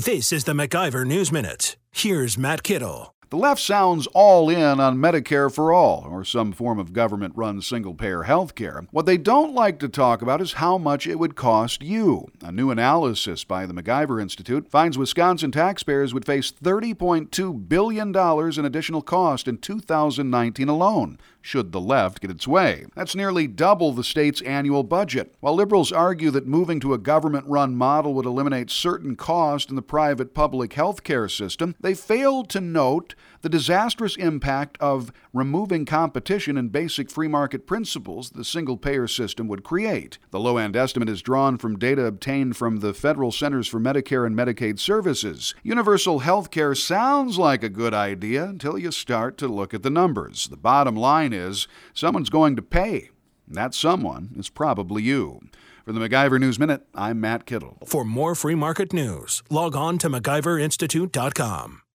This is the MacIver News Minute. Here's Matt Kittle. The left sounds all in on Medicare for all, or some form of government run single payer health care. What they don't like to talk about is how much it would cost you. A new analysis by the MacIver Institute finds Wisconsin taxpayers would face $30.2 billion in additional cost in 2019 alone, should the left get its way. That's nearly double the state's annual budget. While liberals argue that moving to a government run model would eliminate certain costs in the private public health care system, they failed to note the disastrous impact of removing competition and basic free market principles the single payer system would create. The low end estimate is drawn from data obtained from the Federal Centers for Medicare and Medicaid Services. Universal health care sounds like a good idea until you start to look at the numbers. The bottom line is someone's going to pay. That someone is probably you. For the MacIver News Minute, I'm Matt Kittle. For more free market news, log on to MacIverInstitute.com.